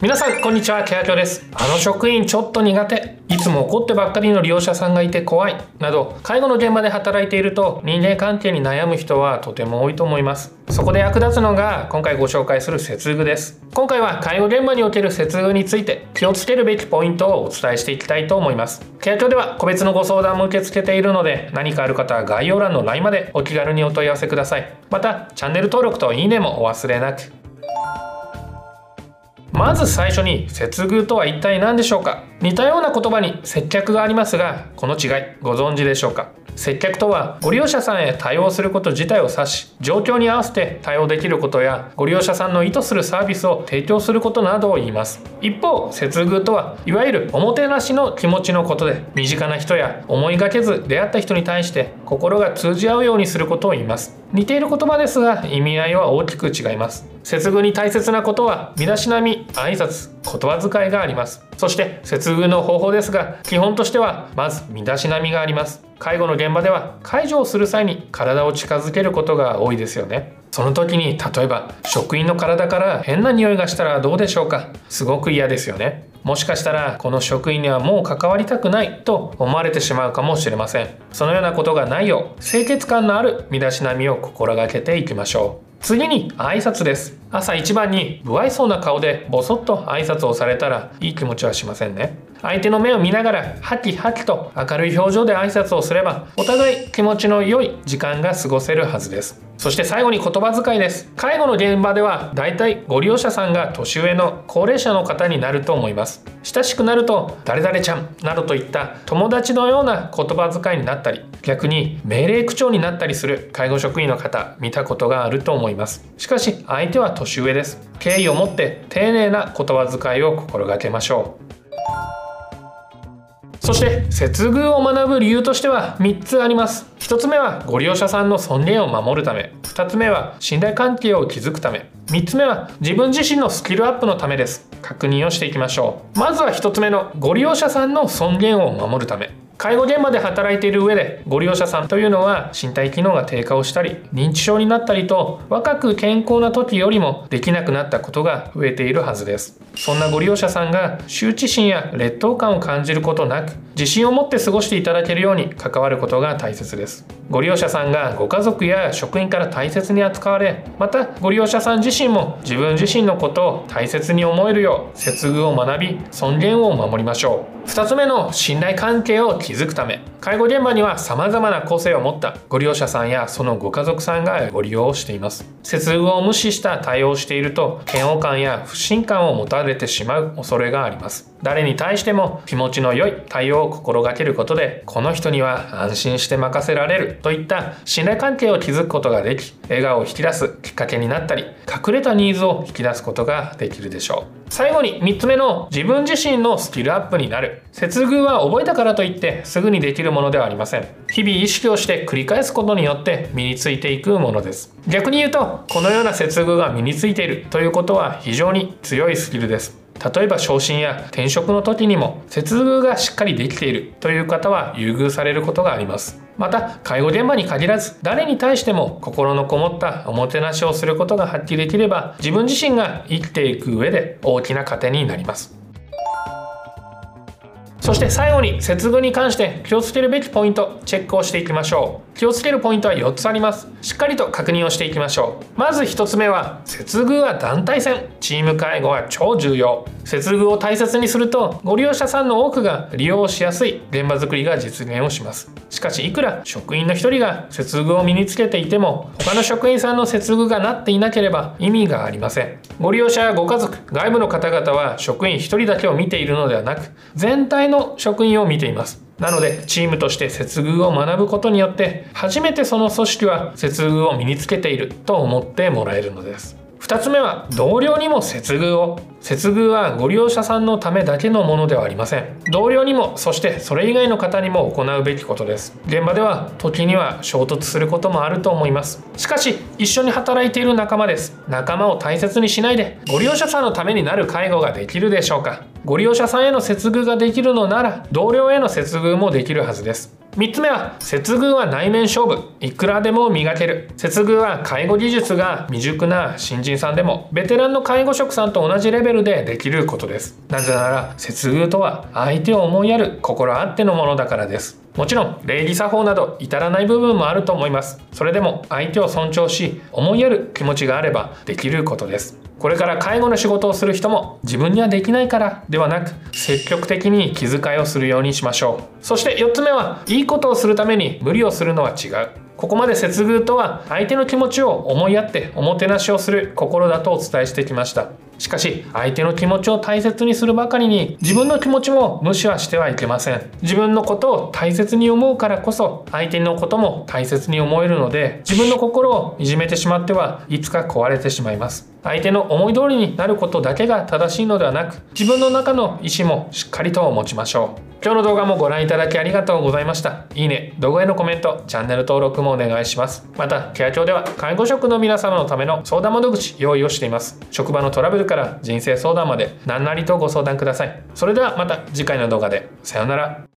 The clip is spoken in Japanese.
皆さんこんにちは。ケアキョです。あの職員ちょっと苦手。いつも怒ってばっかりの利用者さんがいて怖い。など介護の現場で働いていると人間関係に悩む人はとても多いと思います。そこで役立つのが今回ご紹介する接遇です。今回は介護現場における接遇について気をつけるべきポイントをお伝えしていきたいと思います。ケアキョでは個別のご相談も受け付けているので何かある方は概要欄の LINE までお気軽にお問い合わせください。またチャンネル登録といいねもお忘れなく。まず最初に接遇とは一体何でしょうか？似たような言葉に接客がありますがこの違いご存知でしょうか？接客とはご利用者さんへ対応すること自体を指し状況に合わせて対応できることやご利用者さんの意図するサービスを提供することなどを言います。一方接遇とはいわゆるおもてなしの気持ちのことで身近な人や思いがけず出会った人に対して心が通じ合うようにすることを言います。似ている言葉ですが意味合いは大きく違います。接遇に大切なことは身だしなみ挨拶言葉遣いがあります。そして接遇の方法ですが基本としてはまず身だしなみがあります。介護の現場では介助をする際に体を近づけることが多いですよね。その時に例えば職員の体から変な匂いがしたらどうでしょうか。すごく嫌ですよね。もしかしたらこの職員にはもう関わりたくないと思われてしまうかもしれません。そのようなことがないよう清潔感のある身だしなみを心がけていきましょう。次に挨拶です。朝一番に不愛想な顔でボソッと挨拶をされたらいい気持ちはしませんね。相手の目を見ながらハキハキと明るい表情で挨拶をすればお互い気持ちの良い時間が過ごせるはずです。そして最後に言葉遣いです。介護の現場ではだいたいご利用者さんが年上の高齢者の方になると思います。親しくなると誰々ちゃんなどといった友達のような言葉遣いになったり逆に命令口調になったりする介護職員の方見たことがあると思います。しかし相手は年上です。敬意を持って丁寧な言葉遣いを心がけましょう。そして接遇を学ぶ理由としては3つあります。1つ目はご利用者さんの尊厳を守るため。2つ目は信頼関係を築くため。3つ目は自分自身のスキルアップのためです。確認をしていきましょう。まずは1つ目のご利用者さんの尊厳を守るため。介護現場で働いている上でご利用者さんというのは身体機能が低下をしたり認知症になったりと若く健康な時よりもできなくなったことが増えているはずです。そんなご利用者さんが羞恥心や劣等感を感じることなく自信を持って過ごしていただけるように関わることが大切です。ご利用者さんがご家族や職員から大切に扱われまたご利用者さん自身も自分自身のことを大切に思えるよう接遇を学び尊厳を守りましょう。2つ目の信頼関係を築くため介護現場には様々な個性を持ったご利用者さんやそのご家族さんがご利用しています。接遇を無視した対応をしていると嫌悪感や不信感を持たれてしまう恐れがあります。誰に対しても気持ちの良い対応を心がけることでこの人には安心して任せられるといった信頼関係を築くことができ笑顔を引き出すきっかけになったり隠れたニーズを引き出すことができるでしょう。最後に3つ目の自分自身のスキルアップになる。接遇は覚えたからといってすぐにできるものではありません。日々意識をして繰り返すことによって身についていくものです。逆に言うとこのような接遇が身についているということは非常に強いスキルです。例えば昇進や転職の時にも接遇がしっかりできているという方は優遇されることがあります。また介護現場に限らず誰に対しても心のこもったおもてなしをすることが発揮できれば自分自身が生きていく上で大きな糧になります。そして最後に接遇に関して気をつけるべきポイントチェックをしていきましょう。気をつけるポイントは4つあります。しっかりと確認をしていきましょう。まず1つ目は接遇は団体戦。チーム介護は超重要。接遇を大切にするとご利用者さんの多くが利用しやすい。現場づくりが実現をします。しかしいくら職員の1人が接遇を身につけていても他の職員さんの接遇がなっていなければ意味がありません。ご利用者やご家族外部の方々は職員1人だけを見ているのではなく全体のの職員を見ています。なのでチームとして接遇を学ぶことによって初めてその組織は接遇を身につけていると思ってもらえるのです。2つ目は同僚にも接遇を。接遇はご利用者さんのためだけのものではありません。同僚にもそしてそれ以外の方にも行うべきことです。現場では時には衝突することもあると思います。しかし一緒に働いている仲間です。仲間を大切にしないでご利用者さんのためになる介護ができるでしょうか。ご利用者さんへの接遇ができるのなら同僚への接遇もできるはずです。3つ目は接遇は内面勝負。いくらでも磨ける。接遇は介護技術が未熟な新人さんでもベテランの介護職さんと同じレベルでできることです。なぜなら接遇とは相手を思いやる心あってのものだからです。もちろん礼儀作法など至らない部分もあると思います。それでも相手を尊重し思いやる気持ちがあればできることです。これから介護の仕事をする人も自分にはできないからではなく積極的に気遣いをするようにしましょう。そして4つ目はいいことをするために無理をするのは違う。ここまで接遇とは相手の気持ちを思いやっておもてなしをする心だとお伝えしてきました。しかし相手の気持ちを大切にするばかりに自分の気持ちも無視はしてはいけません。自分のことを大切に思うからこそ相手のことも大切に思えるので自分の心をいじめてしまってはいつか壊れてしまいます。相手の思い通りになることだけが正しいのではなく自分の中の意思もしっかりと持ちましょう。今日の動画もご覧いただきありがとうございました。いいね動画へのコメントチャンネル登録もお願いします。またケア庁では介護職の皆様のための相談窓口用意をしています。職場のトラブルから人生相談まで何なりとご相談ください。それではまた次回の動画で。さようなら。